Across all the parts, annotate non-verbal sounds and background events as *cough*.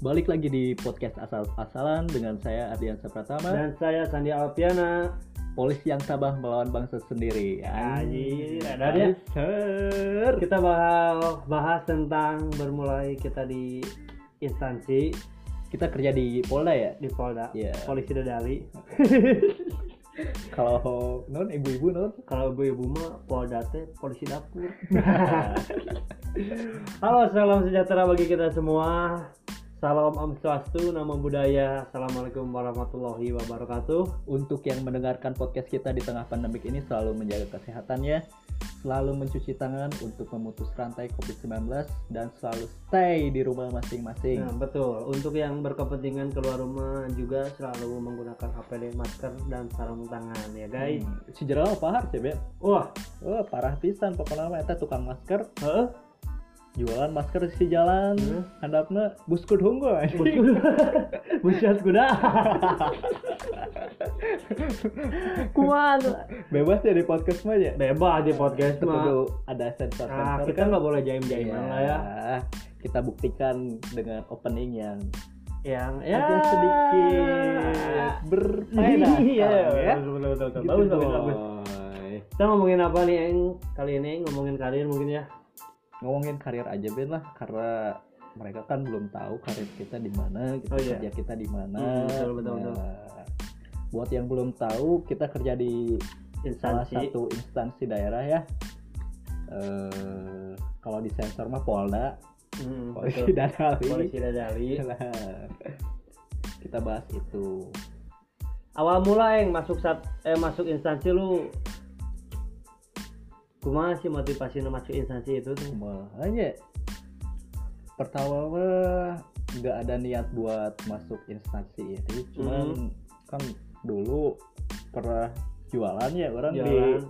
Balik lagi di podcast asal-asalan dengan saya Ardiansa Pratama, Dan saya Sandi Alpiana. polisi yang sabah melawan bangsa sendiri. Anjir, ada. Kita bakal bahas tentang bermulai kita di instansi Kita kerja di Polda ya. di Polda, Iya. polisi Dadali. *laughs* Kalau non ibu-ibu non. Kalau ibu-ibu mah Polda teh polisi dapur. *laughs* Halo, salam sejahtera bagi kita semua. Salam Om Swastiastu, nama budaya. Assalamualaikum warahmatullahi wabarakatuh. Untuk yang mendengarkan podcast kita di tengah pandemik ini selalu menjaga kesehatannya, selalu mencuci tangan untuk memutus rantai COVID-19 dan selalu stay di rumah masing-masing. Nah, betul. Untuk yang berkepentingan keluar rumah juga selalu menggunakan APD, masker dan sarung tangan ya, guys. Hmm, si pahar sih, Bet. Wah, Oh, parah pisan pokoknya eta tukang masker heeh. Jualan masker di jalan Hmm. handapna buskud hunggul Busyat *laughs* kuda. *laughs* Kuat. bebas ya di podcast mah ya Bebas di podcast mah. Perlu ada sensor Nah, sensor kita nggak boleh jaim-jaiman lah ya. kita buktikan dengan opening yang Yang ya agak sedikit berfaedah *laughs* Iya, ya betul betul betul. Gitu, Bagus bagus bagus. Kita ngomongin apa nih, Eng? Kali ini ngomongin karir mungkin ya. Ngomongin karir aja Ben lah karena mereka kan belum tahu karir kita di mana gitu, Oh, iya. kerja kita di mana Hmm, betul, betul, betul. Nah, buat yang belum tahu kita kerja di salah Instansi. satu instansi daerah ya eh kalau di sensor mah Polda Hmm, polisi. *laughs* Dadali Polisi Dadali. *laughs* Nah, kita bahas itu awal mula yang masuk sat eh masuk instansi lu kumaha sih motivasi masuk instansi itu tuh makanya pertama mah nggak ada niat buat masuk instansi ini cuman kan dulu pernah jualan ya orang di Jualan.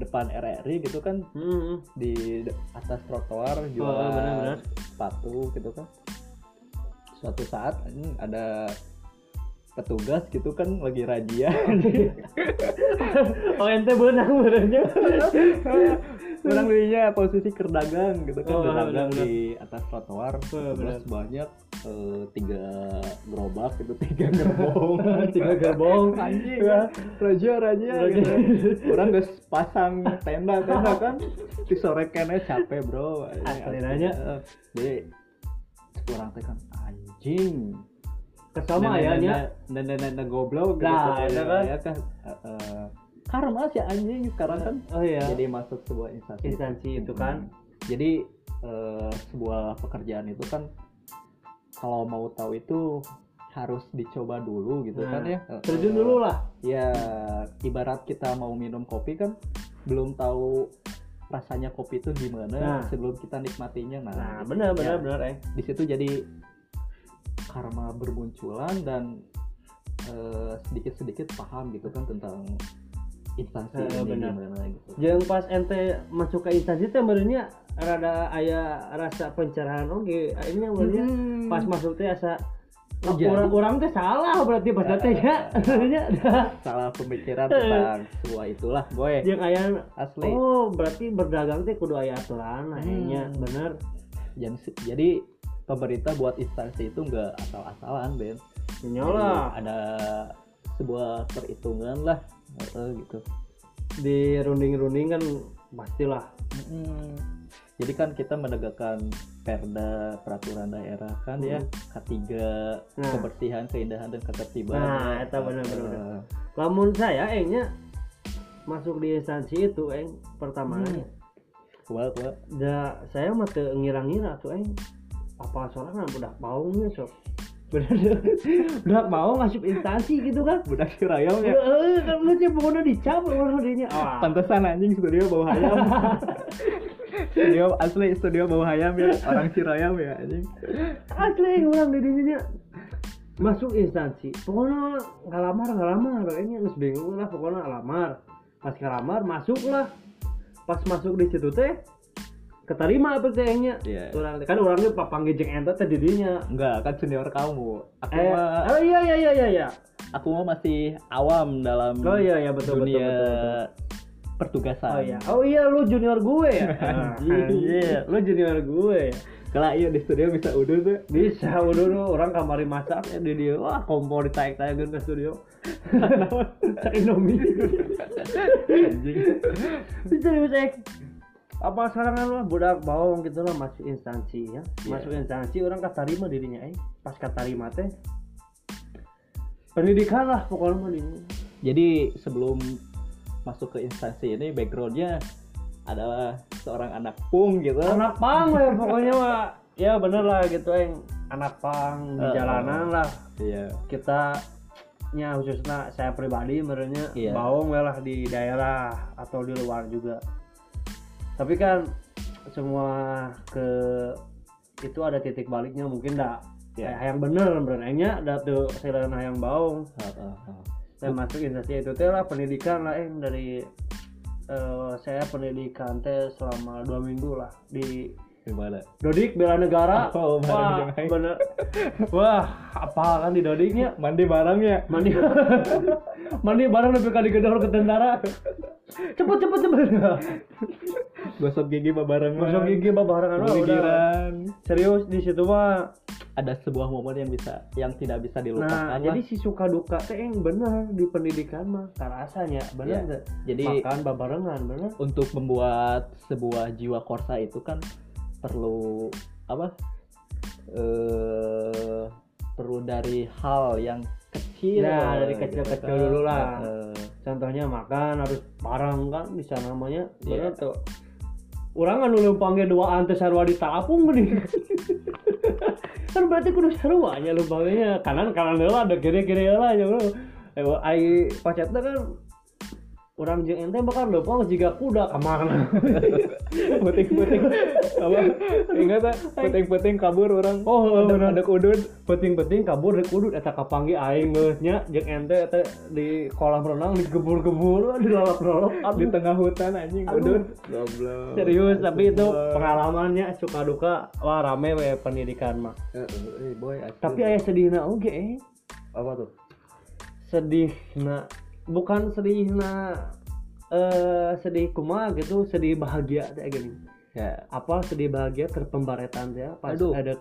depan RRI gitu kan hmm. di atas trotoar Oh, jualan benar-benar. sepatu gitu kan suatu saat ini ada petugas gitu kan lagi razia oh ente benang benernya orang dirinya posisi kerdagang gitu kan Oh, berdagang di atas trotoar terus banyak eh, tiga gerobak gitu *laughs* tiga gerbong. *laughs* Tiga gerbong. Anjing. Raja raja Raja. gitu. Orang guys pasang tenda tenda kan. Di sore kene capek bro. Asli nanya. Eh, jadi kurang teh kan anjing kesama ya nya nenek nenek goblok gitu Nah, itu kan. ya kan karma sih anjing sekarang kan oh iya jadi masuk sebuah instansi instansi itu kan jadi sebuah pekerjaan itu kan kalau mau tahu itu harus dicoba dulu gitu Nah, kan ya terjun dulu lah ya ibarat kita mau minum kopi kan belum tahu rasanya kopi itu gimana Nah. sebelum kita nikmatinya nah, nah benar benar ya, benar eh di situ jadi karma bermunculan dan eh, sedikit-sedikit paham gitu kan tentang instansi Eh, ini benar. gimana gitu. Jeung pas ente masuk ke instansi teh benernya rada aya rasa pencerahan oke ini yang Hmm. pas masuk teh asa Oh, orang orang teh salah berarti pas teh ya. *laughs* Sebenarnya *laughs* salah pemikiran tentang sebuah itulah boy. Yang aya asli. oh berarti berdagang teh kudu aya aturan Hmm. bener. Jadi, jadi pemerintah buat instansi itu nggak asal-asalan Ben. Nyolah ada sebuah perhitungan lah eh, gitu. Di runding-runding kan pastilah jadi kan kita menegakkan perda peraturan daerah kan ya K3 Nah. kebersihan keindahan dan ketertiban. Nah, ya. bener, Eh, bener. lamun saya engnya masuk di instansi itu eng pertama Hmm. kuat kuat. Da saya mah ngira-ngira tuh eng apa soalnya budak baungnya sok bener *laughs* budak baung masuk instansi gitu kan? Budak si rayam ya? Kan lu sih pokoknya dicap orang dinya. Ah, pantesan anjing studio bau hayam. *laughs* Studio asli studio bau hayam ya. Orang Cirayam ya anjing. Asli orang di dinya masuk instansi. Pokoknya ngalamar ngalamar kayaknya geus bingung lah pokoknya ngalamar. Pas ngalamar masuk lah. Pas masuk di situ teh keterima apa teh nya. Iya. Orang kan orangnya papang jeung ente teh di dinya. enggak kan senior kamu aku Eh, mah oh iya iya iya iya iya. aku mah masih awam dalam Oh iya iya betul betul dunia betul. betul. pertugasan Oh iya. Oh iya lu junior gue ya. *laughs* Iya, lu junior gue ya. kalau iya di studio bisa udah tuh bisa udah dulu orang kamari masak ya di dia wah kompor ditaik tayakin ke studio *laughs* cek indomie anjing bisa bisa apa sekarang kan lah budak bawang gitu lah masuk instansi ya. Iya. masuk instansi orang katarima dirinya eh. Pas katarima teh pendidikan lah pokoknya ini. Jadi sebelum masuk ke instansi ini backgroundnya adalah seorang anak pung gitu. Anak pang lah pokoknya mah. *laughs* Ya bener lah gitu yang anak pang di Eh, jalanan lah. iya. Kita nya khususnya saya pribadi menurutnya Iya. bawang lah di daerah atau di luar juga tapi kan semua ke itu ada titik baliknya mungkin dah kayak yang bener benernya ada tuh selain yang bawang Ah, ah, ah. saya masuk instansi itu teh lah pendidikan lah yang dari eh, saya pendidikan teh selama dua minggu lah di gimana Dodik bela negara. *laughs* Oh, wah bener. Wah apa kan di Dodiknya? Mandi barangnya mandi *laughs* mandi bareng lebih kali gedor ke tentara. Cepet cepet cepet gosok gigi bareng masuk gigi babarangan mah udah serius di situ mah ada sebuah momen yang bisa yang tidak bisa dilupakan nah lah. jadi si suka duka teh yang bener di pendidikan mah rasanya bener Iya. teh. Jadi- makan babarengan bener untuk membuat sebuah jiwa korsa itu kan perlu apa eh perlu dari hal yang kecil Ya, dari gitu kecil-kecil kan. dulu lah. Contohnya makan harus bareng kan bisa namanya bener Iya. tuh orang kan dulu panggil dua antes sarwa di tapung gini *laughs* kan berarti kudu sarwanya lu panggilnya kanan kanan lah ada kiri kiri lah ya bro. Eh ai pacetnya kan orang jeung ente bakal lupa jika kuda ke mana *laughs* puting-puting. Apa? Ingat tak? Puting-puting kabur orang. Oh, ada, bener. ada kudut. Penting-penting kabur dari kudut. Eta kapanggih aing geusnya? Jeung ente eta di kolam renang digebur-gebur di aduh. Tengah hutan anjing kudut. Goblok. Serius tapi itu pengalamannya suka duka. Wah rame we pendidikan mah Eh, eh, eh, tapi ayah sedihna oke eh. Apa tuh? Sedihna bukan sedihna eh sedih kumaha gitu sedih bahagia teh gini ya apa sedih bahagia terpembaretan teh pas Aduh. ada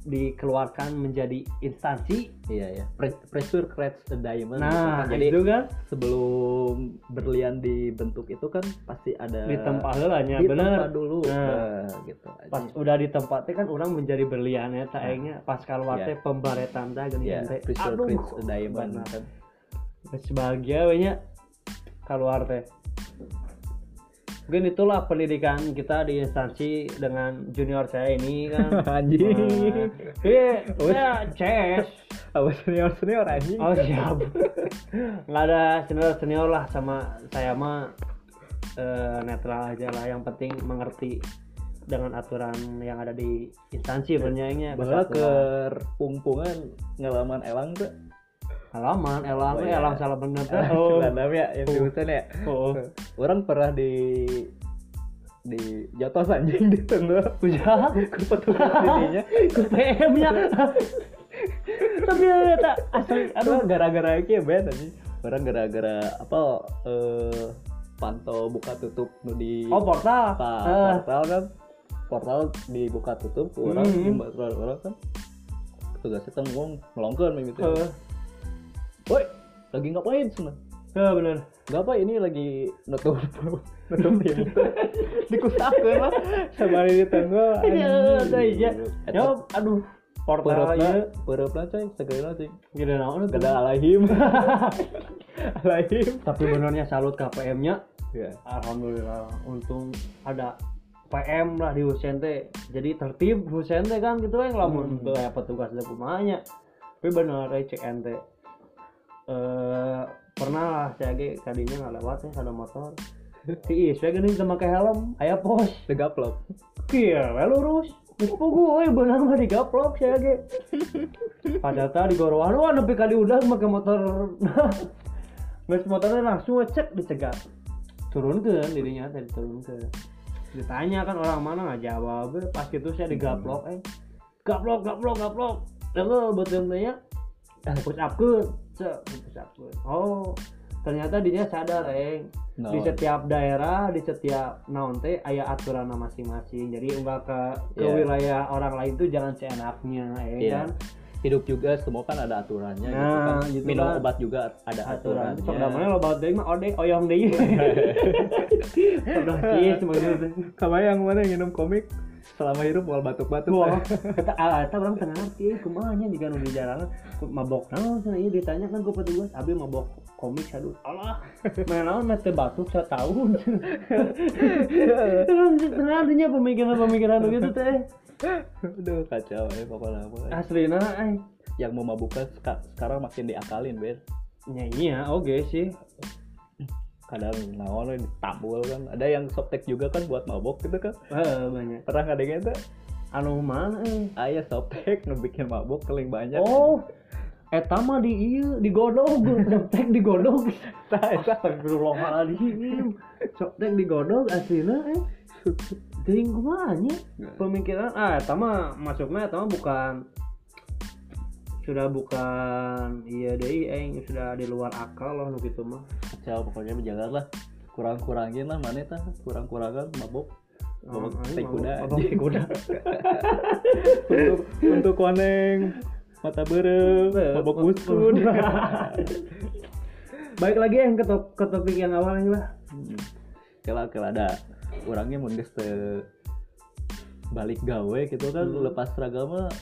dikeluarkan menjadi instansi iya ya Pre- pressure creates a diamond gitu nah kan. jadi itu kan sebelum berlian dibentuk itu kan pasti ada di tempat bener tempat dulu Nah. Nah, gitu aja. pas udah di tempatnya kan orang menjadi berlian ya aingnya pas keluar Iya. teh pembaretan teh gini ya teh pressure creates a diamond bener. kan Geus bahagia nya keluar teh. Mungkin itulah pendidikan kita di instansi dengan junior saya ini kan. *laughs* Anjing. Iya ya CS apa senior senior anjing. Oh siap. Nggak ada senior senior lah sama saya mah eh, netral aja lah. Yang penting mengerti dengan aturan yang ada di instansi bernyanyinya bahwa ke pungpungan ngalaman elang tuh halaman elang. Oh, eh, iya. elang salah bener *laughs* oh. oh ya yang diurusan ya. Oh. Orang pernah di di jatuh anjing di tengah. Ujah, ke petugas dirinya ke PM nya tapi ya tak. Asli aduh. gara-gara itu ya band anjing. Orang gara-gara apa eh pantau buka tutup nu di oh portal. Pa- Eh, portal kan. Portal dibuka tutup orang mm orang kan. Petugasnya kan ngomong melongkeun gitu eh, woi lagi ngapain sana bener. Gak apa ini lagi nutup. Nutup *laughs* pintu dikusakeun lah. Sama di tengah. *laughs* Iya, iya. ya aduh. Portal ya perutna coy, segala coy. gede naon Gak ada alahim. *laughs* alahim. tapi benernya salut ke PM nya Ya. alhamdulillah. Untung ada PM lah di Husen teh. Jadi tertib Husen teh kan gitu yang lamun Hmm. kayak petugas da kumanya tapi bener eh, ente eh pernah lah saya ge kadinya nggak lewat ya ada motor. *laughs* Si saya gini sama pakai helm. Aya pos Tegaplok. iya lurus. Geus pugu beunang mah digaplok saya ge *laughs* padahal di gorowan wah nepi kali udah make motor. *laughs* Geus motornya langsung ngecek dicegat turunkan dirinya tadi turunkan. Ditanya kan orang mana nggak jawab. Eh. pas itu saya digaplok eh. Gaplok gaplok gaplok. Lalu buat tanya push up ke oh ternyata dia sadar eh No. di setiap daerah di setiap naon teh aya aturan masing-masing. Jadi enggak ke ke Iya. wilayah orang lain tuh jangan seenaknya ya Iya. kan? Hidup juga semua kan ada aturannya gitu Nah, kan. gitu minum kan. obat juga ada aturan. sok damanya lo bawa deui mah ode oyong deui udah kieu maksudnya kamu yang mana yang minum komik selama hidup mau batuk-batuk Wah, kata ah, orang tengah ngerti, eh, nu di jalanan ku- mabok naon cenah ieu ditanya kan ku petugas, abi mabok komik aduh. Allah, main naon mah teu batuk setahun. *laughs* Tengah artinya pemikiran-pemikiran gitu teh. aduh kacau ya pokoknya apa Aslina eh yang mau mabukkan seka- sekarang makin diakalin ber nya iya oke sih. Kadang naon we ditambul kan ada yang softtek juga kan buat mabok gitu kan Eh banyak. pernah kadangnya tuh Anu mana eh? ayah softtek nu bikin mabok keling banyak Oh, eta mah di ieu digodog, tek digodog. *laughs* Tah, eta. Astagfirullahaladzim. Sok tek digodog aslina eh. Ting kumaha nya? Pemikiran ah eta mah masuknya eta mah bukan sudah bukan iya deui aing sudah di luar akal loh nu kitu mah. kacau pokoknya menjaga lah kurang-kurangin lah mana tah kurang-kurangan mabok mabok Ah, tai kuda mabok- mabok *laughs* tai kuda. *laughs* untuk untuk koneng mata berem mabok usun *laughs* Baik lagi yang ke, top- ke topik yang awal ini lah. kela kela ada orangnya mau balik gawe gitu kan Hmm. lepas seragam mah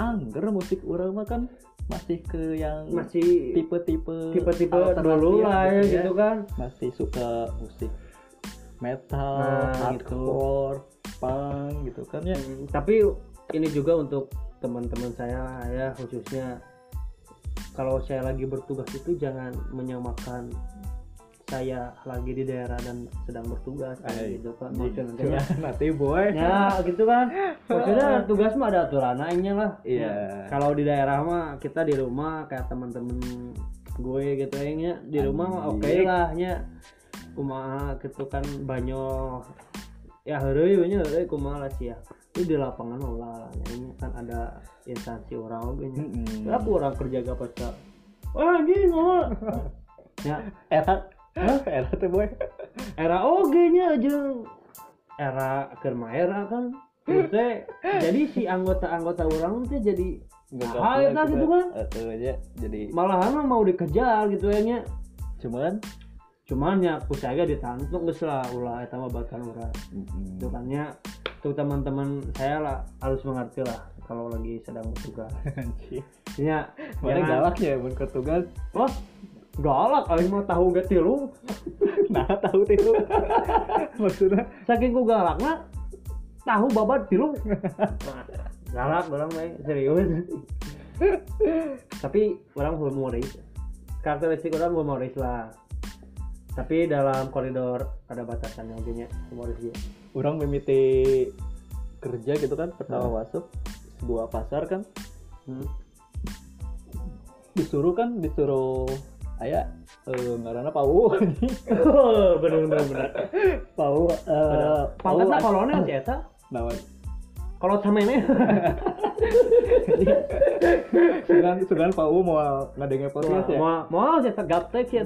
angger musik orang mah kan masih ke yang Masih tipe-tipe tipe-tipe alternatif dulu lah ya gitu gitu kan. masih suka musik metal, Nah, hardcore, punk gitu kan ya. Hmm, tapi ini juga untuk teman-teman saya ya khususnya kalau saya lagi bertugas itu jangan menyamakan saya lagi di daerah dan sedang bertugas kan, gitu kan maksudnya. Nanti boy. ya gitu kan. *laughs* Maksudnya tugas mah ada aturan aja lah. Iya. Ya, kalau di daerah mah kita di rumah kayak teman-teman gue gitu ya di rumah mah oke Anjing. lah nya kumaha gitu kan banyak ya we nya heureuy kumaha lah sih ya. Itu di lapangan olah ini kan ada instansi orang nya Mm-mm. aku orang kerja gak pasti wah anjing oh ya Era, era tuh boy. era oge nya jeung era keur mah era kan teh, jadi si anggota-anggota orang teh jadi ah, eta gitu kan aja jadi malahan mah mau dikejar gitu ya nya. Cuman? Cuman ya ku saya ditantuk geus lah ulah eta mah batan urang. Itu kan nya tuh teman-teman saya lah harus mengerti lah kalau lagi sedang bertugas. *laughs* Anjing. ya Mana galak ya mun ke tugas. wah galak aing mah tahu gak tilu. *laughs* Nah, tahu tuh. *laughs* Maksudnya saking ku galakna tahu babat tilu. *laughs* Galak orang mah serius. Tapi orang humoris karakteristik orang humoris lah. Tapi dalam koridor ada batasannya oke nya humoris dia. Orang mimiti kerja gitu kan pertama masuk sebuah pasar kan. Hmm. disuruh kan disuruh ayah eh ngaranna pau. *laughs* Bener bener bener. Pau eh pau- kolonel sih eta? Naon kalau sama ini. Sugan sugan pau mau ngadenge podcast ya? Mau mau sih eta gaptek ya.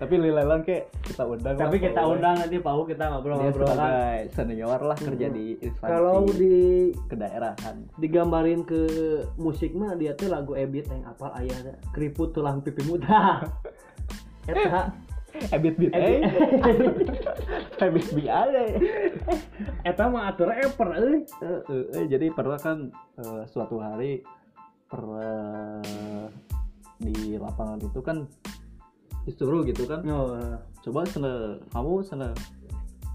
tapi lilelan ke kita undang tapi kita undang nanti Pau kita dia ngobrol-ngobrol kan senior lah kerja di instansi kalau di kedaerahan. digambarin ke musik mah dia tuh lagu Ebit yang apa ayah keriput tulang pipi muda. *laughs* Eta ebit bit eh ebit bi ada *laughs* eta mah atur rapper euy. Eh, eh, eh, jadi pernah kan eh, suatu hari pernah di lapangan itu kan disuruh gitu kan. Oh, coba sana kamu sana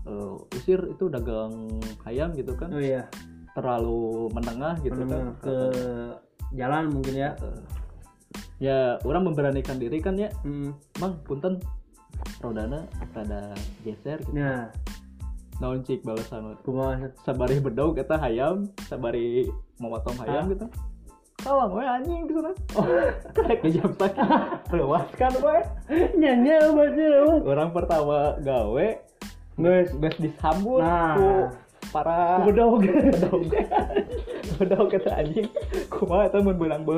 eh, usir itu dagang ayam gitu kan. Oh iya. Terlalu menengah gitu Menengah kan ke jalan mungkin ya. Eh, ya orang memberanikan diri kan ya. Hmm. bang punten rodana rada geser gitu. Nah. Naon cik balasan? Kumaha? Sabari bedog kita hayam sabari memotong hayam Ah. gitu. We anjing gitu kan karek ke jam sakit luas *laughs* kan we. Nyanyi apa sih orang pertama gawe Geus. geus disambut Nah. ku para bedog. *laughs* bedog. Bedog kata anjing. Kumaha eta mun beunang *laughs*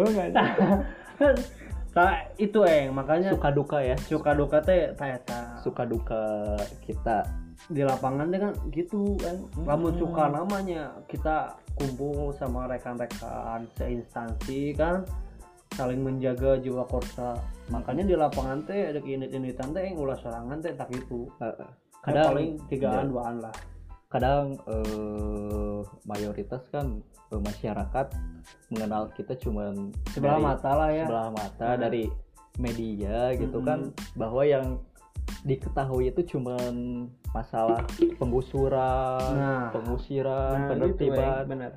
tak itu eng makanya suka duka ya. suka duka teh eta suka duka kita. Di lapangan teh kan gitu kan lamun Hmm. suka namanya. Kita kumpul sama rekan-rekan seinstansi kan saling menjaga jiwa korsa. Makanya di lapangan teh ada unit-unitan teh yang ulah serangan teh tak itu. Heeh. kadang paling tigaan iya. duaan lah. Kadang eh, mayoritas kan eh, masyarakat mengenal kita cuman sebelah dari mata lah ya sebelah mata Nah. dari media gitu Mm-mm. kan bahwa yang diketahui itu cuman masalah penggusuran, Nah. pengusiran, Nah, gitu, penertiban. Eng. bener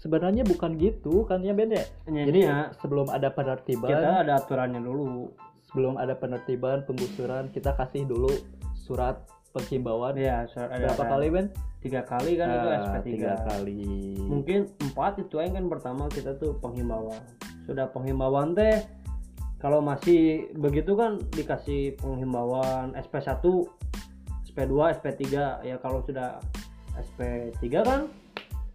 Sebenarnya bukan gitu kan ya Ben. Ya, Jadi ya, sebelum ada penertiban, kita ada aturannya dulu sebelum ada penertiban, penggusuran, kita kasih dulu surat penghimbauan. ya ada Berapa kali Ben? tiga kali kan itu Ah, SP3 tiga kali. mungkin empat itu yang kan pertama kita tuh penghimbauan sudah penghimbauan teh kalau masih begitu kan dikasih penghimbauan SP1 SP2 SP3 ya kalau sudah SP3 kan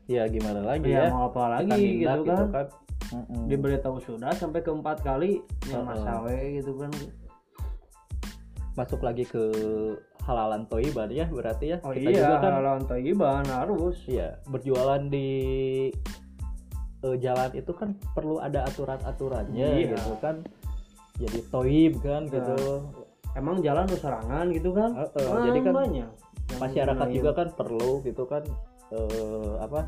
Ya gimana lagi ya, ya? mau apa lagi tindak gitu kan Mm-mm. diberitahu sudah sampai ke empat kali ya masawe gitu kan masuk lagi ke halalan toiban ya berarti ya. Oh kita iya juga kan lawan toiban harus. Iya berjualan di eh, jalan itu kan perlu ada aturan-aturannya Iya. gitu kan. Jadi toib kan Iya. gitu. emang jalan serangan gitu kan? Heeh, Ah, jadi kan banyak masyarakat gunain juga kan perlu gitu kan eh, apa?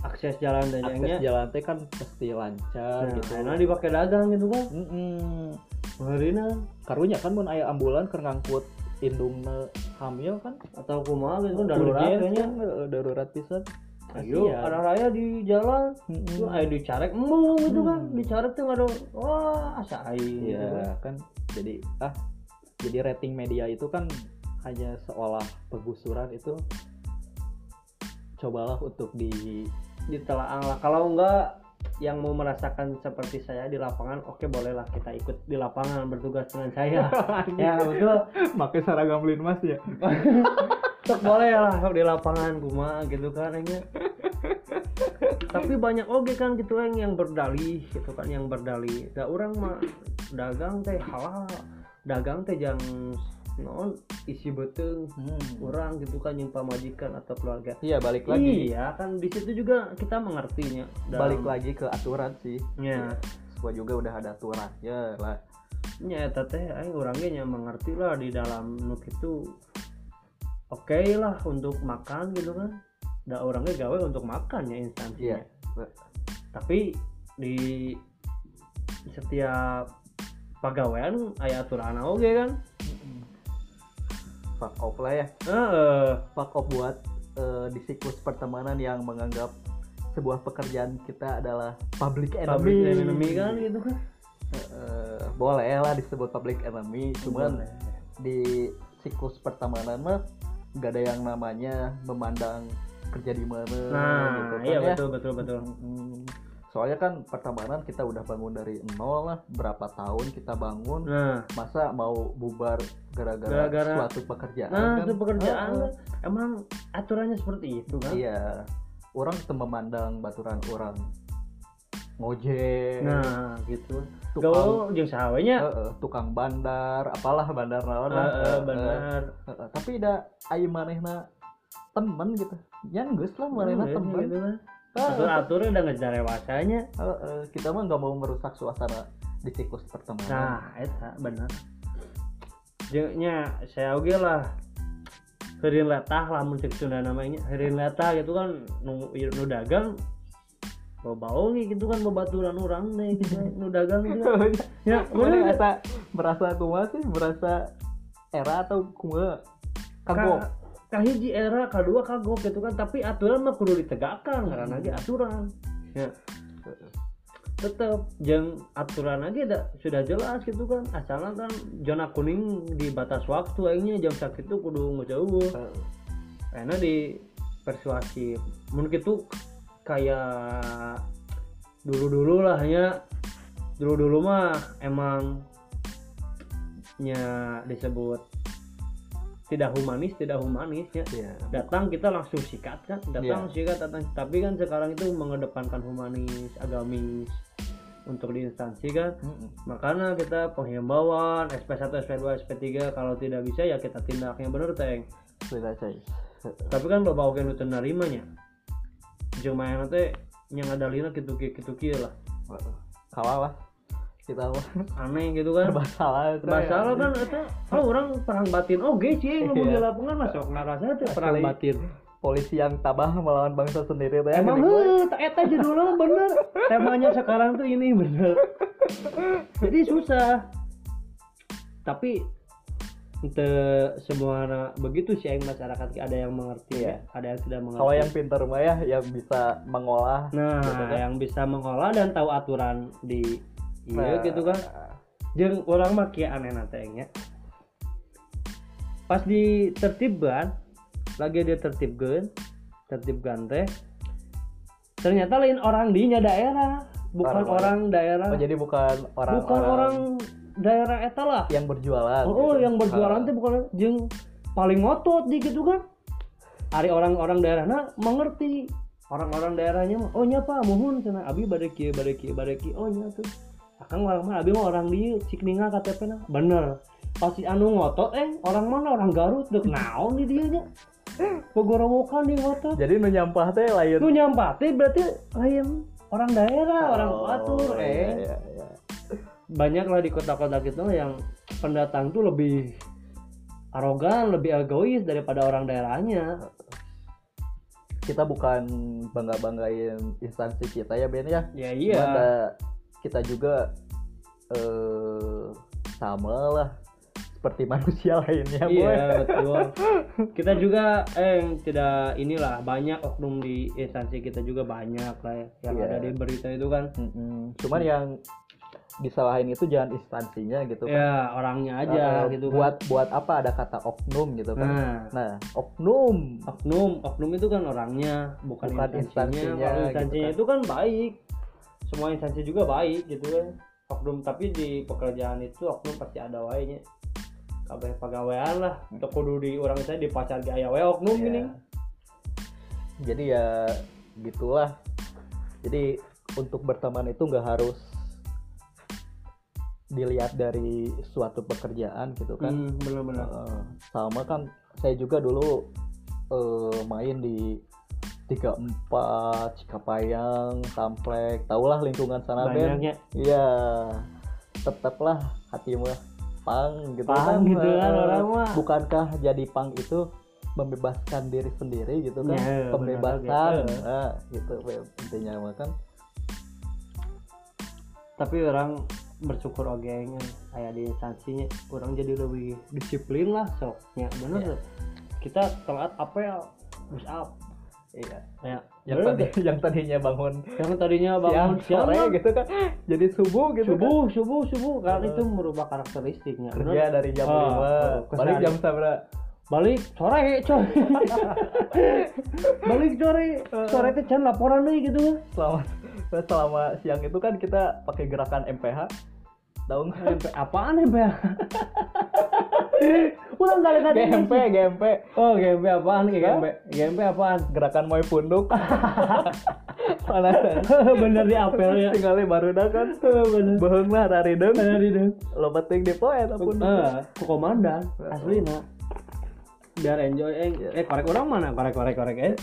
Akses jalan dan akses yangnya jalan teh kan pasti lancar nah, gitu. enak dipakai dagang gitu kan? Mm-mm. Marina karunya kan mun aya ambulan keur ngangkut indungna hamil kan? Atau kumaha gitu kan darurat kayaknya. kan, eh, darurat pisan. Ayo ada raya di jalan. Mm-mm. tuh ayo dicarek embung gitu kan. Hmm. dicarek tuh nggak ada wah asa aing gitu kan. Iya kan. jadi ah jadi rating media itu kan hanya seolah penggusuran itu. Cobalah untuk di ditelaah lah. Kalau enggak yang mau merasakan seperti saya di lapangan oke bolehlah kita ikut di lapangan bertugas dengan saya *laughs* ya betul pakai seragam linmas ya Sok boleh lah di lapangan kuma gitu kan ya. Tapi banyak oke kan gitu yang yang berdalih gitu kan yang berdalih. Da orang mah dagang teh halal. Dagang teh jang non isi beteng orang gitu kan yang pamajikan atau keluarga. iya balik lagi Iya kan di situ juga kita mengertinya. Dalam- balik lagi ke aturan sih Ya, gua juga udah ada aturan ya lah nya eta teh aing orangnya yang mengerti lah di dalam nuk itu oke lah untuk makan gitu kan. Da orangnya gawe untuk makan ya instansinya. Iya. tapi di setiap pegawaian aya aturan oke kan fuck off lah ya Heeh. fuck off buat eh, di siklus pertemanan yang menganggap sebuah pekerjaan kita adalah public enemy, public enemy kan gitu kan Eh, boleh lah disebut public enemy cuman Boleh. di siklus pertemanan mah nggak ada yang namanya memandang kerja di mana nah gitu kan iya ya. betul betul betul Mm, soalnya kan pertemanan kita udah bangun dari nol lah berapa tahun kita bangun nah. masa mau bubar gara-gara suatu pekerjaan nah kan? itu pekerjaan Heeh. emang aturannya seperti itu kan iya. Orang memandang baturan orang. Ngojek nah gitu. tukang gaul jeung sahawanya Heeh, tukang bandar apalah bandar naon lah. Heeh, Heeh, benar heeh. tapi da ayo manehna temen gitu. Yang geus lah manehna temen. gitu kan Heeh, atur udah ngejar dewasanya. Heeh. kita mah nggak mau merusak suasana di siklus pertemanan. Nah eta bener nya saya oke lah. Herin letah lah muncul Sunda namanya Herin letah gitu kan nu, nu dagang bau bau nih gitu kan bebaturan orang deh *laughs* gitu nu dagang gitu ya mana merasa merasa kumaha sih merasa era atau kumaha? Kagok Ka- kahiji era kedua kagok gitu kan tapi aturan mah kudu ditegakkan karena lagi aturan. Ya. Tetap jeng aturan aja dah, sudah jelas gitu kan. Asalnya kan zona kuning di batas waktu akhirnya jam sakit itu kudu ngejauh. Heeh. karena di persuasif mungkin itu kayak dulu dulu lah ya. Dulu dulu mah emang nya disebut tidak humanis tidak humanis ya. Iya. datang kita langsung sikat kan? Datang Iya. sikat datang. Tapi kan sekarang itu mengedepankan humanis agamis untuk di instansi kan? Mm-mm. makanya kita penghimbauan SP1 SP2 SP3 kalau tidak bisa ya kita tindak. Yang bener teng. Tapi kan bapak oke nu narimanya jeung main teh yang ada lina gitu gitu lah. Kalah lah kita aneh gitu kan. Masalah itu masalah ya. kan eta oh orang perang batin. Oke sih ngomong di Iya. lapangan masuk narasa teh perang batin. polisi yang tabah melawan bangsa sendiri teh emang tak eta judulnya bener. Temanya sekarang tuh ini bener. Jadi susah. Tapi ente semua anak begitu sih yang masyarakat ada yang mengerti Iya. ada yang tidak mengerti. Kalau yang pintar mah ya yang bisa mengolah nah gitu kan. yang bisa mengolah dan tahu aturan di iya Nah, gitu kan. Jeung orang mah kieu aneh pas ditertibkan lagi dia tertibkan tertibkan teh ternyata lain orang dinya daerah bukan Orang- orang daerah. Oh jadi bukan orang bukan orang daerah eta lah. yang berjualan oh, oh, gitu. yang berjualan teh bukan jeung paling ngotot di gitu kan. Hari orang-orang daerahnya mengerti. Orang-orang daerahnya oh nya pak mohon cenah. Abi kieu bade kieu oh nya tuh akang orang mah abi mah orang di cik ningal KTP na bener. Pasti anu ngotot eh orang mana? Orang Garut. Dek naon di dieu nya pegorowokan di ngotot? Jadi nu nyampah teh lain. Lu nyampah teh berarti lain. Orang daerah orang Oh, batur iya, eh. iya, iya. banyak lah di kota-kota gitu yang pendatang tuh lebih arogan, lebih egois daripada orang daerahnya. kita bukan bangga banggain instansi kita ya Ben ya? Ya Cuma ada- kita juga eh sama lah seperti manusia *laughs* lainnya boy Iya betul. *laughs* Kita juga eh tidak inilah banyak oknum di instansi kita juga banyak lah ya, yang Iya. ada di berita itu kan. Mm-mm. cuman yang disalahin itu jangan instansinya gitu kan Ya orangnya aja Eh, gitu buat kan. buat apa ada kata oknum gitu kan Nah, nah oknum oknum, oknum itu kan orangnya bukan, Bukan instansinya. instansinya, Kalau gitu instansinya kan. itu kan baik. Semua instansi juga baik gitu kan. Oknum tapi di pekerjaan itu oknum pasti ada wae nya. Kabeh pegawaian lah. Teu kudu di orang saya di pacar ge aya wae oknum Ya. gini. jadi ya gitulah jadi untuk berteman itu nggak harus dilihat dari suatu pekerjaan gitu kan Hmm, benar-benar. Eh, sama kan saya juga dulu eh, main di 34 Cikapayang, Tamplek, tahulah lingkungan sana Ben. Banyaknya Iya. Tetaplah hati mah pang gitu Pang gitu kan, Eh, orang mah. Bukankah jadi pang itu membebaskan diri sendiri gitu kan? Ya, Pembebasan. benar juga. Nah, gitu intinya mah kan. tapi orang bersyukur oke nya kayak di instansinya orang jadi lebih disiplin lah soknya bener Iya. tuh. kita telat apel push up Iya. ya. Yang bener tadi *laughs* yang tadinya bangun. Yang tadinya siang bangun siang sore gitu kan. *laughs* Jadi subuh gitu kan. subuh subuh subuh. Kan Heeh. itu merubah karakteristiknya kerja bener. dari jam Ah, 5 oh, balik jam sabra balik sore coy. *laughs* Balik sore. Sore itu can laporan deh gitu. Selama selama siang itu kan kita pakai gerakan MPH tahu nggak? Apaan MP *laughs* ulang kali tadi GMP GMP oh GMP apaan GMP GMP apaan? Gerakan moy punduk. *laughs* Mana? *laughs* Bener di apel ya tinggalnya baru dah kan? Bener. Beheng lah dari deng bener di deh lo penting di poe eta punduk. Eh ku komandan. Asli na biar enjoy eh, eh korek orang mana? Korek korek korek eh.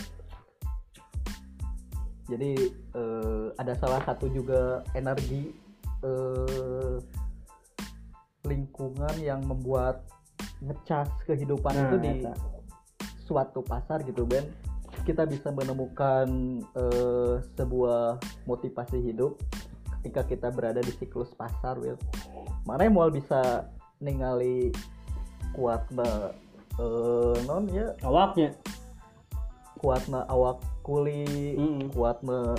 Jadi eh, ada salah satu juga energi eh, lingkungan yang membuat ngecas kehidupan Nah, itu di eta. suatu pasar gitu Ben. Kita bisa menemukan eh, sebuah motivasi hidup ketika kita berada di siklus pasar Will mana yang mau bisa ningali kuat eh, non ya? Awaknya. Kuatna awak kuli Mm. kuatna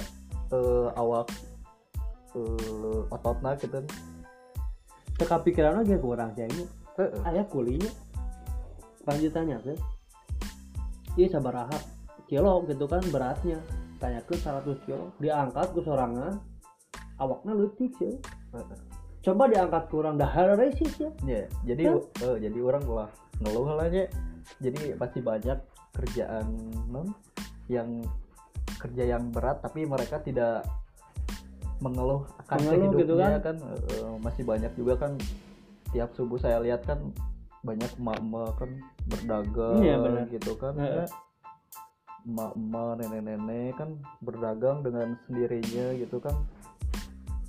eh, awak eh, ototna gitu. Teka pikiran aja kurang sih ini Ayah kulinya lanjutannya tuh iya sabaraha kilo gitu kan beratnya. Tanya ke 100 kilo. Diangkat ke sorangan. Awaknya letik sih coba diangkat kurang dahar resis ya. Ya, jadi Kan? eh, jadi orang lah ngeluh lah aja. Jadi pasti banyak kerjaan non yang kerja yang berat tapi mereka tidak mengeluh akan Mengeluh gitu hidupnya kan. kan, eh, masih banyak juga kan tiap subuh saya lihat kan banyak emak-emak kan berdagang Iya, benar. gitu kan Heeh. ya. emak-emak nenek-nenek kan berdagang dengan sendirinya gitu kan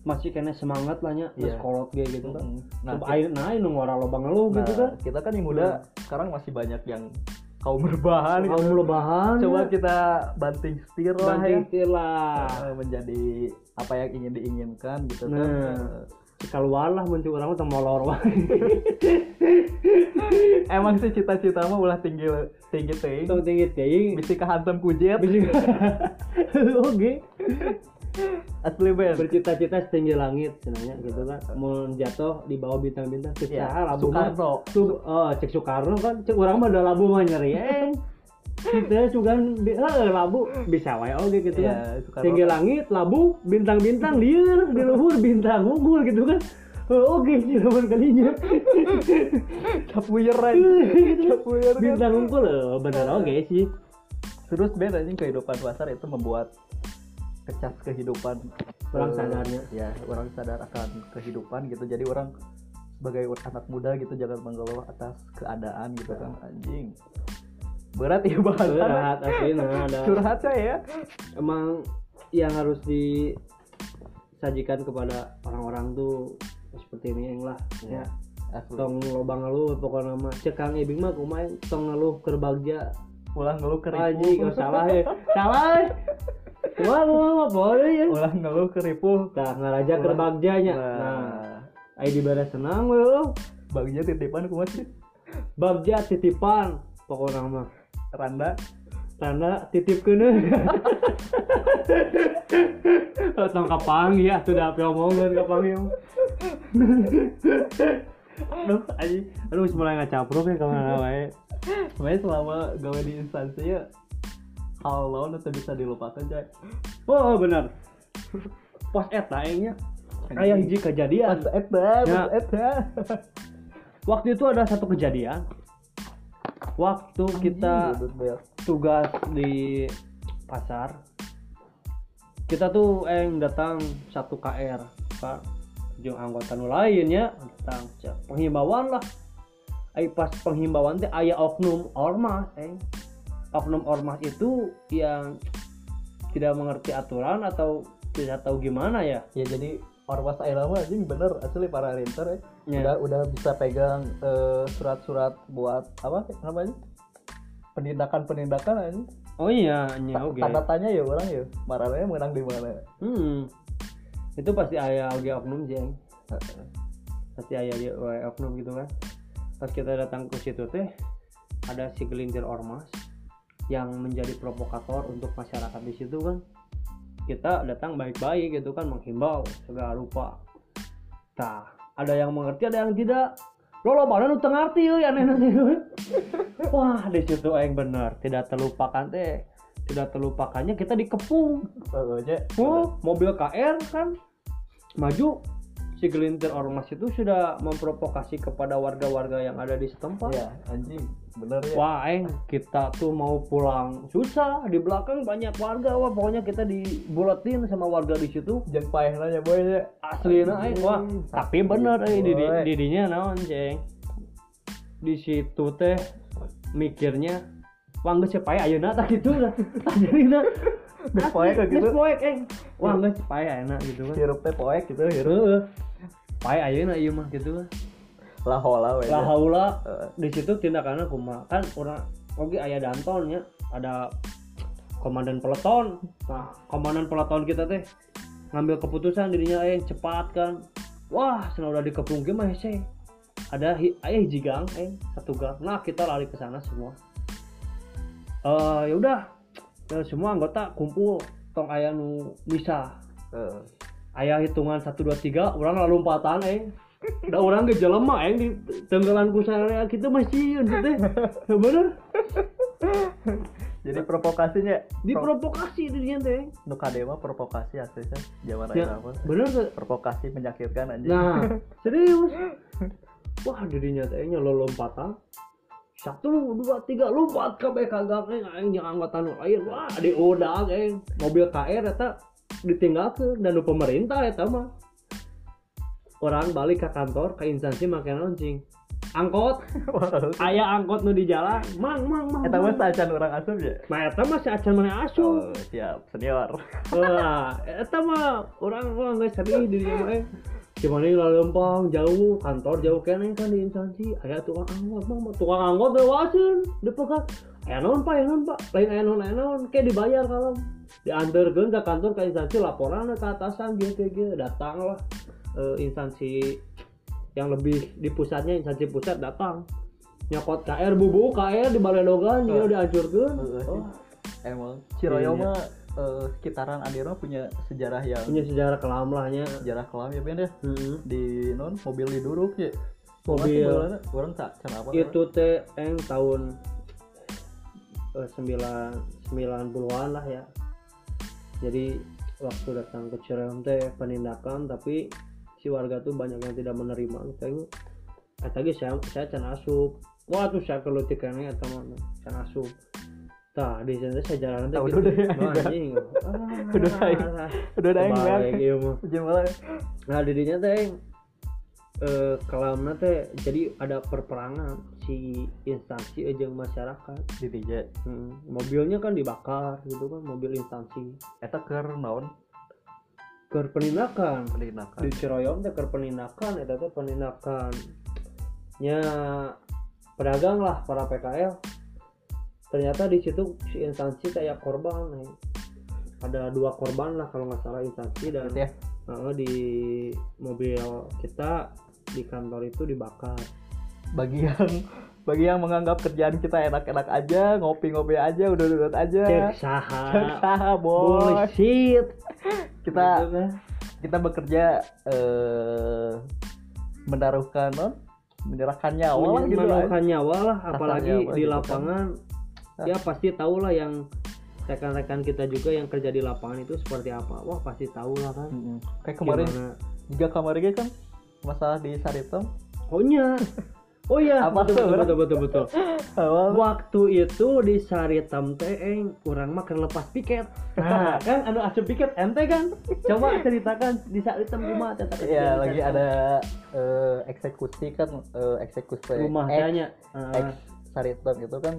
masih kena semangat lah nya Iya. sekolot ge gitu kan Mm, nah, nah, air nah ini ngora loba ngeluh Nah, gitu kan kita kan yang muda sekarang masih banyak yang kaum berbahan gitu. kamu lebahan coba kita banting setir lah ya banting lah Eh, menjadi apa yang ingin diinginkan gitu kan Nah. keluar lah muncul orang teu molor. *laughs* Emang sih cita-cita mah ulah tinggi tinggi ting. Tong tinggi teuing bisa kehantem kujet bisa *laughs* oke. Asli ben. Bercita-cita setinggi langit sebenarnya gitu kan. Mau jatuh di bawah bintang-bintang. Cek Ya, labu Soekarno. Su- oh cek Soekarno kan. Cek orang mah ada labu mah nyeri *laughs* eh kita juga eh labu. Bisa wae oke gitu kan. ya tinggi langit labu bintang-bintang liar. Di luhur bintang unggul gitu kan. Oh, oke sih zaman kalinya. Capuyer aja *laughs* capuyer kan? Bintang unggul eh, bener oke sih. Terus ben anjing kehidupan pasar itu membuat kecas kehidupan Orang eh, sadarnya. ya. orang sadar akan kehidupan gitu. Jadi orang sebagai anak muda gitu jangan mengeluh atas keadaan gitu kan anjing berat ya bahasan berat aslinya ada curhat saya ya emang yang harus disajikan kepada orang-orang tuh seperti ini yang lah ya asli tong lobang ngeluh pokoknya mah cek Kang Ibing mah kumaha tong ngeluh keur bagja ulang ngeluh keripu Aji, oh, salah ya. Salah. ya. Wah, gua mah boleh ya. ulang ngeluh keripu Tah ngaraja keur bagjanya. Nah, nah ai di bara senang oh. bagnya titipan ku masih Bagja titipan pokoknya mah. Randa Tanda titip kene. *laughs* Tong kapang ya sudah apa omongan kapang ya. Aduh, aji, aduh mulai ngacapruk ya ke mana wae. sebenarnya selama gawe di instansi ya hal lawan itu bisa dilupakan cai Oh, benar. Pas eta aingnya aya hiji kejadian. pas eta Ya. pas eta Waktu itu ada satu kejadian. Waktu kita tugas di pasar, kita tuh yang datang satu KR, Pak. Jeung anggota nu lain ya, datang penghimbauan lah. Ai pas penghimbauan teh aya oknum ormas, eh. Oknum ormas itu yang tidak mengerti aturan atau tidak tahu gimana ya. ya jadi ormas ayeuna mah anjing bener asli para rinter ya. Ya. udah udah bisa pegang eh, surat-surat buat apa namanya penindakan penindakan anjing Oh iya, Ta- oke. tanda tanya ya orang ya marahnya menang di mana Hmm. Itu pasti aya oge oknum sih. Pasti aya dia oknum gitu kan. Pas kita datang ke situ teh ada si gelintir ormas yang menjadi provokator untuk masyarakat di situ kan. Kita datang baik-baik gitu kan menghimbau segala rupa. Tah, ada yang mengerti, ada yang tidak. Lo lo pada nu teu ngarti euy aneh Wah, di situ aing bener, tidak terlupakan teh. Tidak terlupakannya kita dikepung. Oh, mobil KR kan maju si gelintir ormas itu sudah memprovokasi kepada warga-warga yang ada di setempat. ya anjing bener ya Wah, eng, kita tuh mau pulang susah di belakang banyak warga. Wah, pokoknya kita dibuletin sama warga di situ. jeung paehna nya boy ya Aslinya, eng, wah, tapi bener, eh, di, di, Boy. didinya naon, ceng. Di situ teh mikirnya, wah nggak cepaya ayeuna tak gitu *laughs* lah. Ayeuna. Geus poek kayak gitu. Geus poek, eng. Wah, nggak cepaya enak gitu kan. hirup teh poek gitu hirup Heeh. Pai ayeuna ieu mah gitu kan. Lah hola we Lah haula Heeh. di situ tindakannya kumaha kan orang oke aya dantonnya ada komandan peleton. Nah, komandan peleton kita teh ngambil keputusan dirinya eh cepat kan. Wah, senang udah dikepung mah hese. Ada hi, aya hiji gang, eh satu gang. Nah, kita lari ke sana semua. Eh, ya udah. Ya, semua anggota kumpul tong aya nu misah Heeh. ayah hitungan 1 2 3 orang lalu lompatan eh da orang ge jelema eh. Di tenggelan ku saya kitu masih gitu teh *laughs* bener? Jadi provokasinya diprovokasi dirinya teh. Nu kade mah provokasi aslinya zaman ya, ayeuna mah bener teh. Provokasi menyakitkan anjing. Nah *laughs* serius? Wah dirinya teh nya lo lompatan. Satu dua tiga lompat ke BK gang eh aing jeung anggota nu lain wah di udah eh. Mobil KR eta ditinggalkan dan nu pemerintah eta mah orang balik ke kantor ke instansi make launching angkot. *laughs* Aya angkot nu di jalan. Mang mang mang Eta mah mang. acan orang asup ya. nah eta mah acan mana asup. Oh, siap, senior. Wah, eta mah orang orang nggak sedih di dia mah. eh. Gimana ini lempang jauh kantor jauh kene kan di instansi. Aya tukang angkot mah tukang angkot lewasin dipegang aya naon pak? Aya naon pak? Lain aya naon aya naon? Kayak dibayar kalau diantarkeun ke kantor ke instansi laporan ke atasan gitu gitu datang lah eh, instansi yang lebih di pusatnya instansi pusat datang nyokot KR bubu KR di Baledogan Oh. dia dihancurkeun Heeh, sih. oh, Emang Ciroyo Iya. mah eh, sekitaran Andiro punya sejarah yang punya sejarah kelam lahnya sejarah kelam ya Ben ya. Hmm. Di non mobil diduruk ya. Mobil. orang tak can apa? itu teh yang tahun eh, sembilan sembilan puluhan lah ya jadi waktu datang ke Cireum teh penindakan tapi si warga tuh banyak yang tidak menerima gitu tadi saya saya can asup wah tuh saya kalau tiketnya atau mana can asup Tah, di sana saya jalan teh udah deh, gitu. udah. anjing. *laughs* Ah, Udah aing. Udah ada yang Kebaik, banget. iya mah. Gimana? Nah didinya teh eh kelamna teh jadi ada perperangan si instansi aja masyarakat. Di. Hmm, mobilnya kan dibakar gitu kan mobil instansi. Eta keur naon? Ke penindakan Penindakan. di Ciroyom teh ke penindakan eta teh nya pedagang lah para PKL ternyata di situ si instansi kayak korban nih. ada dua korban lah kalau nggak salah instansi dan Gitu ya. Heeh, di mobil kita di kantor itu dibakar. Bagi yang *laughs* bagi yang menganggap kerjaan kita enak-enak aja, ngopi-ngopi aja, udah-udah aja. Cek saha. Saha, bos. Bullshit. *laughs* Kita Gitu kan. kita bekerja eh menaruhkan non menyerahkan nyawa lah gitu Menaruhkan nyawa lah apalagi Kasarnya apa di gitu kan. lapangan. Ya pasti tahu lah yang rekan-rekan kita juga yang kerja di lapangan itu seperti apa. Wah, pasti tahu lah kan. Mm-mm. kayak kemarin Gimana. juga kemarin kan masalah di Saritem Oh iya. *laughs* Oh iya, Apa betul, betul, betul, betul, betul. awal Waktu itu di Saritem teh eng urang mah keur lepas piket. Nah, *laughs* kan anu asup piket ente kan. Coba *laughs* ceritakan di Saritem kumaha teh tadi. ya lagi ada eh, eksekusi kan eh, eksekusi rumah ex, tanya. ex Saritem itu kan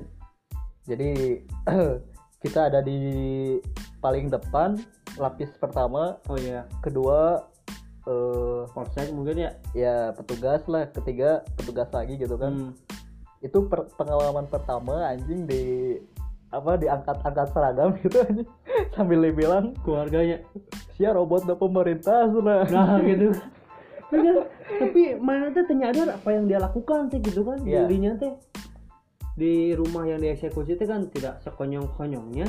jadi *clears throat* kita ada di paling depan lapis pertama oh iya, kedua polsek mungkin ya. ya petugas lah ketiga petugas lagi gitu kan Hmm. itu per- pengalaman pertama anjing di apa diangkat-angkat seragam *laughs* gitu anjing sambil dia bilang keluarganya. sia robot da pemerintah sudah Nah, *laughs* gitu. Bener. Tapi mana teh ternyadar apa yang dia lakukan teh gitu kan Iya. dirinya teh di rumah yang dieksekusi teh kan tidak sekonyong-konyongnya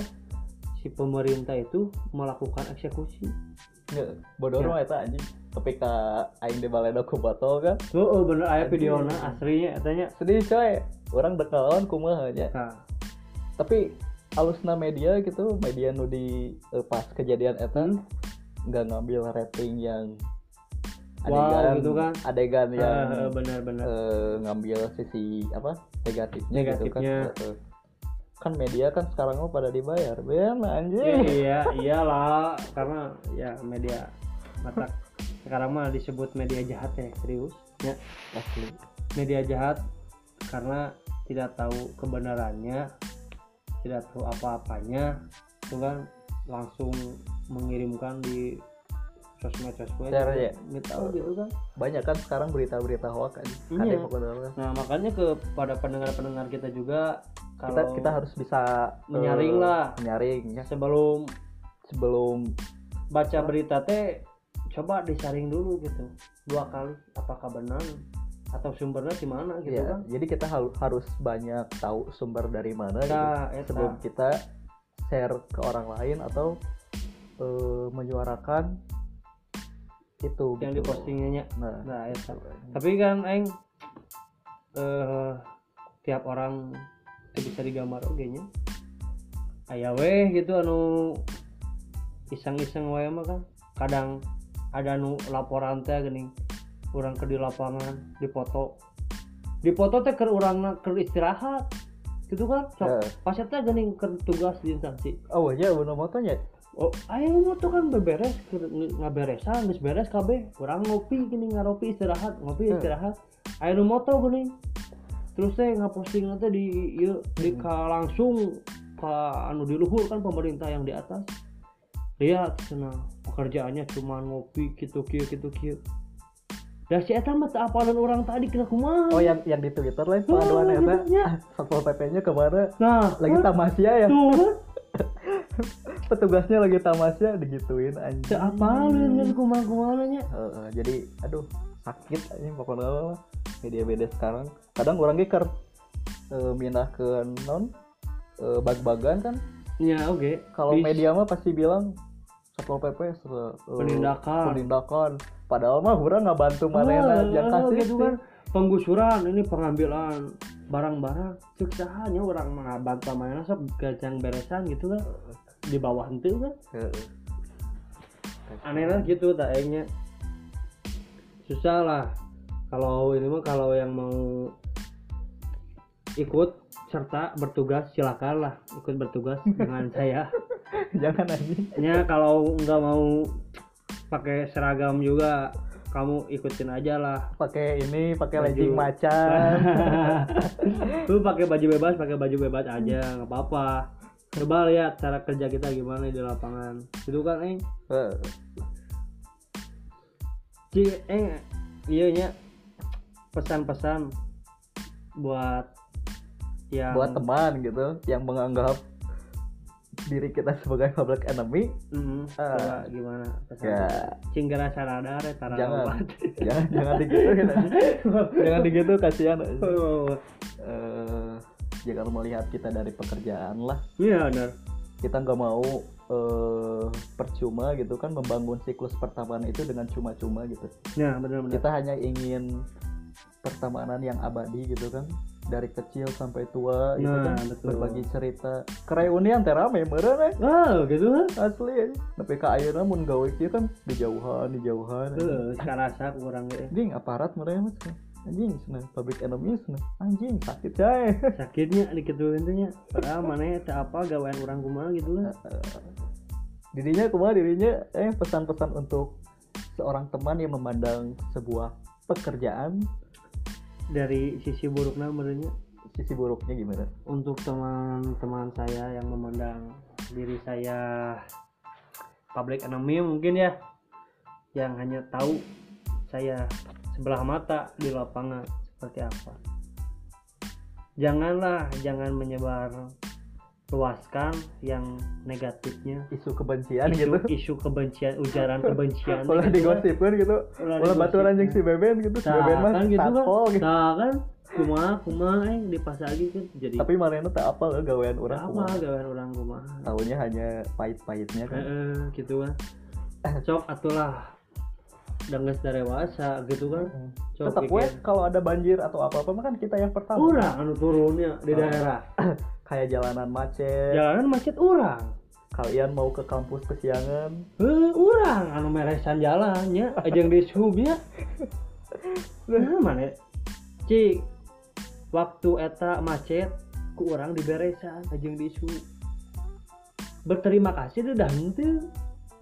si pemerintah itu melakukan eksekusi. Bodoh Ya. eta anjing tapi ka aing di baleda ku bato kan Oh, oh bener aya Anjing. videona aslinya katanya. sedih coy orang dekalan kumaha nya Nah, tapi alusna media gitu media nu di eh, pas kejadian eta Hmm. nggak ngambil rating yang Wow, adegan gitu kan. adegan yang eh, benar-benar. eh, ngambil sisi apa negatifnya, Negatifnya. gitu kan Eh, kan media kan sekarang mah pada dibayar. Ben Ya, anjing. Iya, iyalah. Karena ya media mata sekarang mah disebut media jahat ya serius. Ya asli. Media jahat karena tidak tahu kebenarannya tidak tahu apa-apanya. Itu kan langsung mengirimkan di sosmed sosmed Share ya? nggak tahu gitu kan. Banyak kan sekarang berita-berita hoax kan Iya. ada nah makanya kepada pendengar-pendengar kita juga kalau kita harus bisa menyaring eh, lah. menyaring ya. Sebelum sebelum baca berita teh coba disaring dulu gitu. Dua kali apakah benar? Atau sumbernya di mana gitu ya kan? jadi kita harus banyak tahu sumber dari mana gitu. nah eta. sebelum kita share ke orang lain atau eh, menyuarakan itu yang gitu. dipostingnya nah. Nah eta. tapi kan eng eh tiap orang bisa digambar oge nya. Aya weh gitu anu iseng-iseng wae mah kan. Kadang ada nu laporan teh geuning urang ke di lapangan dipoto dipoto teh keur urang keur istirahat gitu kan. Sok pas eta geuning keur tugas di instansi. Oh ya bener motonya oh ayo moto kan beberes nggak beresan nggak beres kabeh. Kurang ngopi gini ngaropi istirahat ngopi istirahat. Ayo nu moto gini terus teh ngaposting nanti di ieu di Hmm. ka langsung ke anu di luhur kan pemerintah yang di atas lihat sana pekerjaannya cuma ngopi gitu kieu gitu kieu Dah si eta mah teu apalan orang tadi kena kumaha. Oh yang yang di Twitter lah Oh, paduan eta. ya. Ah, *laughs* Satpol PP-nya ke mana? Nah, Lagi tamasya ya. Tuh. *laughs* Petugasnya lagi tamasya digituin anjing. Teu apalin kan kumaha-kumaha nya. Heeh, jadi aduh sakit anjing pokoknya mah media-media sekarang. Kadang orang ge keur eh, mindah ke non eh, bag-bagan kan. Ya oke. Kalau Bis- media mah pasti bilang Satpol PP se- eh, Penindakan. penindakan. Padahal mah urang nggak bantu Ah, manehna yang ah, kasih gitu kan penggusuran ini pengambilan barang-barang cek sahanya orang mana bantu mana sok gajang beresan gitu kan di bawah itu kan aneh lah gitu tak susah lah kalau ini mah kalau yang mau ikut serta bertugas silakan lah ikut bertugas *laughs* dengan saya. Jangan anjing. ya kalau nggak mau pakai seragam juga kamu ikutin aja lah. Pakai ini, pakai legging macan. *laughs* lu pakai baju bebas pakai baju bebas aja nggak apa-apa. Coba lihat cara kerja kita gimana di lapangan. Itu kan eh. Heeh. Ci, eh iya nya pesan-pesan buat yang buat teman gitu yang menganggap diri kita sebagai public enemy. Mm, coba gimana pesan Ya. cinggara saradar ya tara jangan. obat. *laughs* jangan jangan anjing. jangan digitu kasihan anjing. *laughs* Oh, Eh, jangan melihat kita dari pekerjaan lah. Iya benar. Kita nggak mau eh, percuma gitu kan membangun siklus pertemanan itu dengan cuma-cuma gitu. Ya benar benar kita hanya ingin pertemanan yang abadi gitu kan. Dari kecil sampai tua gitu Nah, kan. betul. berbagi cerita. Kereunian teh rame meureun eh. ah gitu kan asli aja tapi ka ayeuna mun gawe kieu kan di jauhan di jauhan Heeh, sekarang rasa kurang ge anjing aparat mereka mah cenah. anjing cenah public enemy cenah anjing sakit coy *laughs* sakitnya dikituin tuh nya. Padahal mana teu apa gawean orang kumaha gitu lah dirinya kumaha dirinya? Eh pesan-pesan untuk seorang teman yang memandang sebuah pekerjaan dari sisi buruknya menurutnya? Sisi buruknya gimana? Untuk teman-teman saya yang memandang diri saya public enemy mungkin ya yang hanya tahu saya sebelah mata di lapangan seperti apa. Janganlah jangan menyebar luaskan yang negatifnya. Isu kebencian isu, gitu. isu kebencian ujaran *laughs* kebencian Ulah gitu kan. digosipin gitu. Ulah digosipin. yang si Beben gitu. Si Nah, Beben mah kan gitu kan. satpol gitu. Nah kan kumaha kumaha eh dipasagi kan. Jadi tapi marena tak apal eh, gawean orang apa kumaha. gawean orang kumaha. Taunya hanya pahit-pahitnya kan. Heeh, gitu kan. *laughs* Sok atulah. Dengan dewasa gitu kan. Sok tetap we kalau ada banjir atau apa-apa kan kita yang pertama. Urang anu turunnya di Oh. daerah *clears throat* kayak jalanan macet. Jalanan macet urang. Kalian mau ke kampus kesiangan? Heuh, urang anu meresan jalannya *laughs* ajang di subnya nah. Mana? Cik waktu eta macet ku urang di beresan ajang di sub. Berterima kasih udah henteu.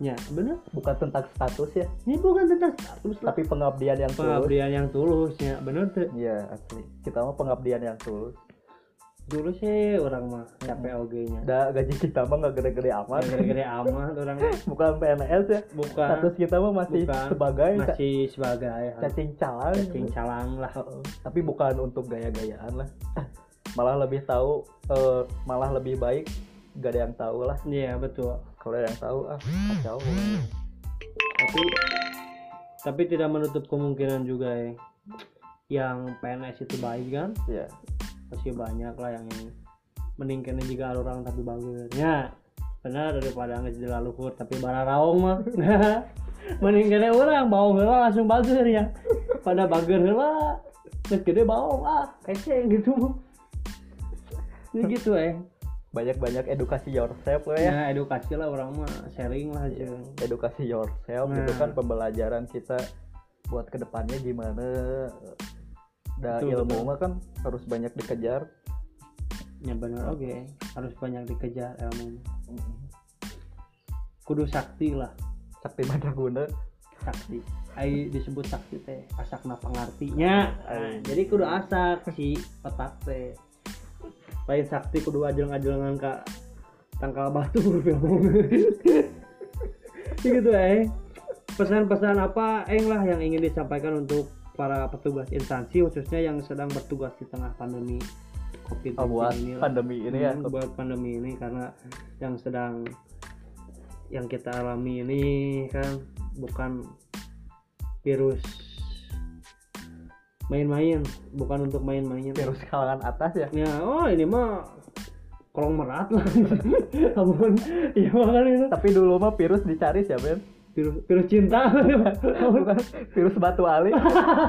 Nya bener. Bukan tentang status ya? Ini bukan tentang status lah. Tapi pengabdian yang tulus. Pengabdian yang tulus ya bener tuh iya asli. Kita mah pengabdian yang tulus dulu sih orang mah capek oge nya da gaji kita mah nggak gede-gede amat. Gede-gede amat orang *laughs* bukan PNS ya. Bukan. Status kita mah masih bukan. sebagai masih sebagai cacing calang. Cacing calang lah. Tapi bukan untuk gaya-gayaan lah. *laughs* Malah lebih tahu eh, malah lebih baik gak ada yang tahu lah. Iya betul. Kalau ada yang tahu ah kacau. Tapi tapi tidak menutup kemungkinan juga ya. Yang PNS itu baik kan? Ya masih banyak lah yang meningkatnya juga orang tapi bagus ya benar daripada nggak jadi luhur tapi bara raung mah. *laughs* Meningkatnya orang bau heula langsung bager ya. Pada bager terus gede bau ah kece gitu. Ya gitu eh. Banyak-banyak edukasi yourself lah ya. Ya edukasi lah orang mah sharing lah aja edukasi yourself Nah. itu kan pembelajaran kita buat ke depannya gimana da Betul, ilmu mah kan harus banyak dikejar. Ya benar. Oke harus banyak dikejar ilmu. Kudu sakti lah. Sakti mandraguna sakti. Ai disebut sakti teh asakna pangartinya nah, jadi kudu asak si otak teh. Lain sakti kudu ajeng-ajengan ka tangkal batu *laughs* gitu eh. Pesan-pesan apa eng lah yang ingin disampaikan untuk para petugas instansi khususnya yang sedang bertugas di tengah pandemi covid oh, buat ini pandemi ini ya Hmm, buat pandemi ini karena yang sedang yang kita alami ini kan bukan virus main-main bukan untuk main-main. Virus kalangan atas ya? Ya oh ini mah kolong merat lah. *laughs* Ampun. Iya kan itu tapi dulu mah virus dicari siapa Ben virus virus cinta. *laughs* Virus batu ali.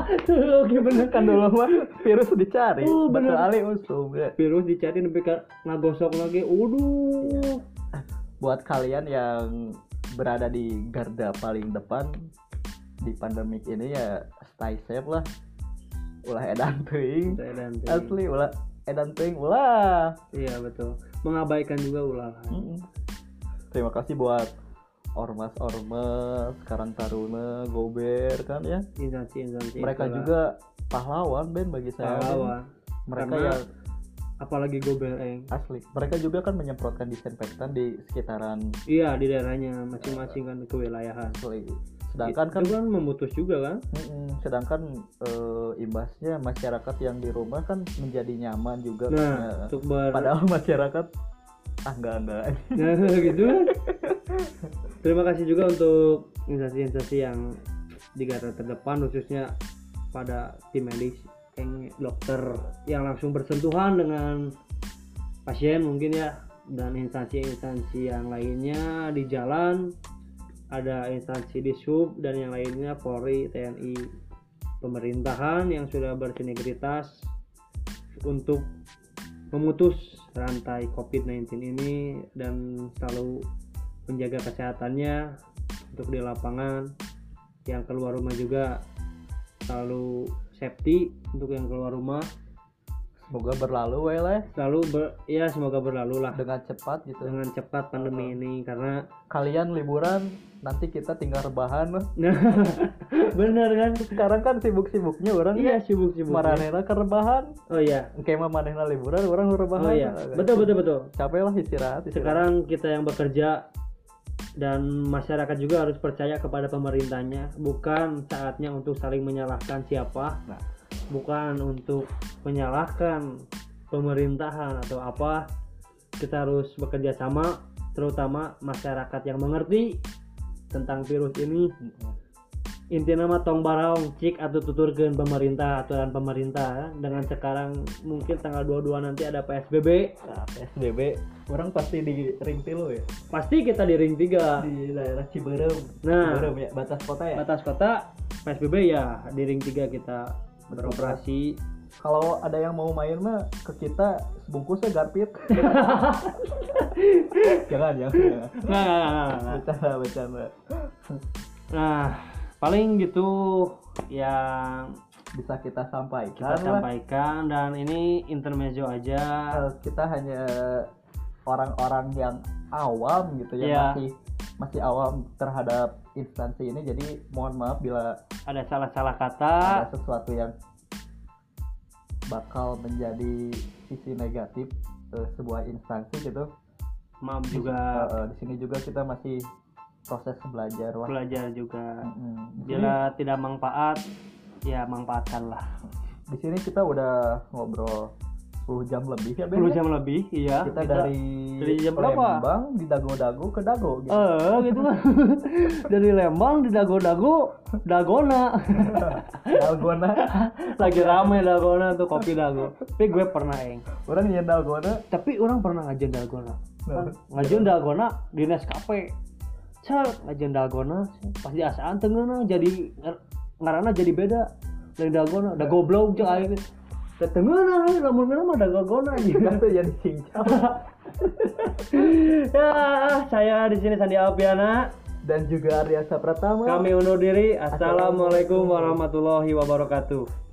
*laughs* Oke bener. Kan dulu mah virus dicari Oh, batu ali usum ya. virus dicari sampai ka ngagosok lagi. Waduh. Buat kalian yang berada di garda paling depan di pandemik ini ya stay safe lah. Ulah edan Teh. asli ulah edan teuing ulah. Iya betul. Mengabaikan juga ulah. Mm-mm. terima kasih buat ormas-ormas Karang Taruna Gober kan ya? Instansi-instansi mereka itulah. juga pahlawan Ben bagi saya Ben. pahlawan. Mereka Karena- yang apalagi gobereng asli. Mereka juga kan menyemprotkan disinfektan di sekitaran iya di daerahnya masing-masing kan kewilayahan. Asli. Sedangkan kan itu kan memutus juga kan? Sedangkan eh, imbasnya masyarakat yang di rumah kan menjadi nyaman juga nah Ya. untuk ber padahal masyarakat ah enggak enggak Nah, gitu *laughs* terima kasih juga untuk instansi-instansi yang di garda terdepan khususnya pada tim medis yang dokter yang langsung bersentuhan dengan pasien mungkin ya dan instansi-instansi yang lainnya di jalan ada instansi di sub dan yang lainnya Polri, TNI, pemerintahan yang sudah bersinergitas untuk memutus rantai COVID-19 ini dan selalu menjaga kesehatannya untuk di lapangan. Yang keluar rumah juga selalu safety untuk yang keluar rumah. Semoga berlalu lah selalu ber, ya semoga berlalu lah. Dengan cepat gitu. Dengan cepat pandemi ini karena kalian liburan nanti kita tinggal rebahan nah *laughs* bener kan? Sekarang kan sibuk-sibuknya orang iya sibuk sibuk maranena ke rebahan. Oh iya. Kayak mah manehna liburan orang rebahan. Oh iya. Betul betul betul. Capek lah istirahat, istirahat. sekarang kita yang bekerja dan masyarakat juga harus percaya kepada pemerintahnya. Bukan saatnya untuk saling menyalahkan siapa. Nah. bukan untuk menyalahkan pemerintahan atau apa. Kita harus bekerja sama terutama masyarakat yang mengerti tentang virus ini inti nama tong barong cik atau tuturkan pemerintah aturan pemerintah. Dengan sekarang mungkin tanggal 22 nanti ada PSBB Nah, PSBB orang pasti di ring tilu ya? Pasti kita di ring 3 di daerah Ciberem. Nah. Ciberem ya batas kota ya? Batas kota PSBB ya di ring 3 kita beroperasi. Kalau ada yang mau main mah ke kita sebungkusnya garpit. *laughs* Jangan. Nah, nah, nah, nah, nah. bercanda bercanda. Nah, paling gitu yang bisa kita sampaikan kita lah. sampaikan dan ini intermezzo aja. Eh, kita hanya orang-orang yang awam gitu ya Iya. masih masih awam terhadap instansi ini. Jadi mohon maaf bila ada salah-salah kata. ada sesuatu yang bakal menjadi sisi negatif eh, sebuah instansi gitu. Maaf juga. eh, di sini juga kita masih proses belajar wah belajar juga. Sini- bila tidak manfaat ya manfaatkanlah di sini kita udah ngobrol 10 jam lebih ya Ben 10 ya? jam lebih iya. Kita, dari dari jam? Lembang di Dago-Dago ke Dago gitu. eh gitu kan. *laughs* Dari Lembang di Dago-Dago Dagona. *laughs* Dalgona lagi rame Dagona tuh kopi Dago. Tapi gue pernah eng. Orang nyen Dalgona tapi orang pernah ngajen Dalgona Nah, ngajen Dalgona di Nescafe cel ngajen Dalgona pas di asaan tengeuna jadi ngar- ngarana jadi beda. Dari Dalgona udah goblok cek aing tengeuna lamun mana mah Dalgona aja tuh jadi cincang *laughs* ya saya di sini Sandi Alpiana. Dan juga Arya Pratama kami undur diri. Assalamualaikum warahmatullahi wabarakatuh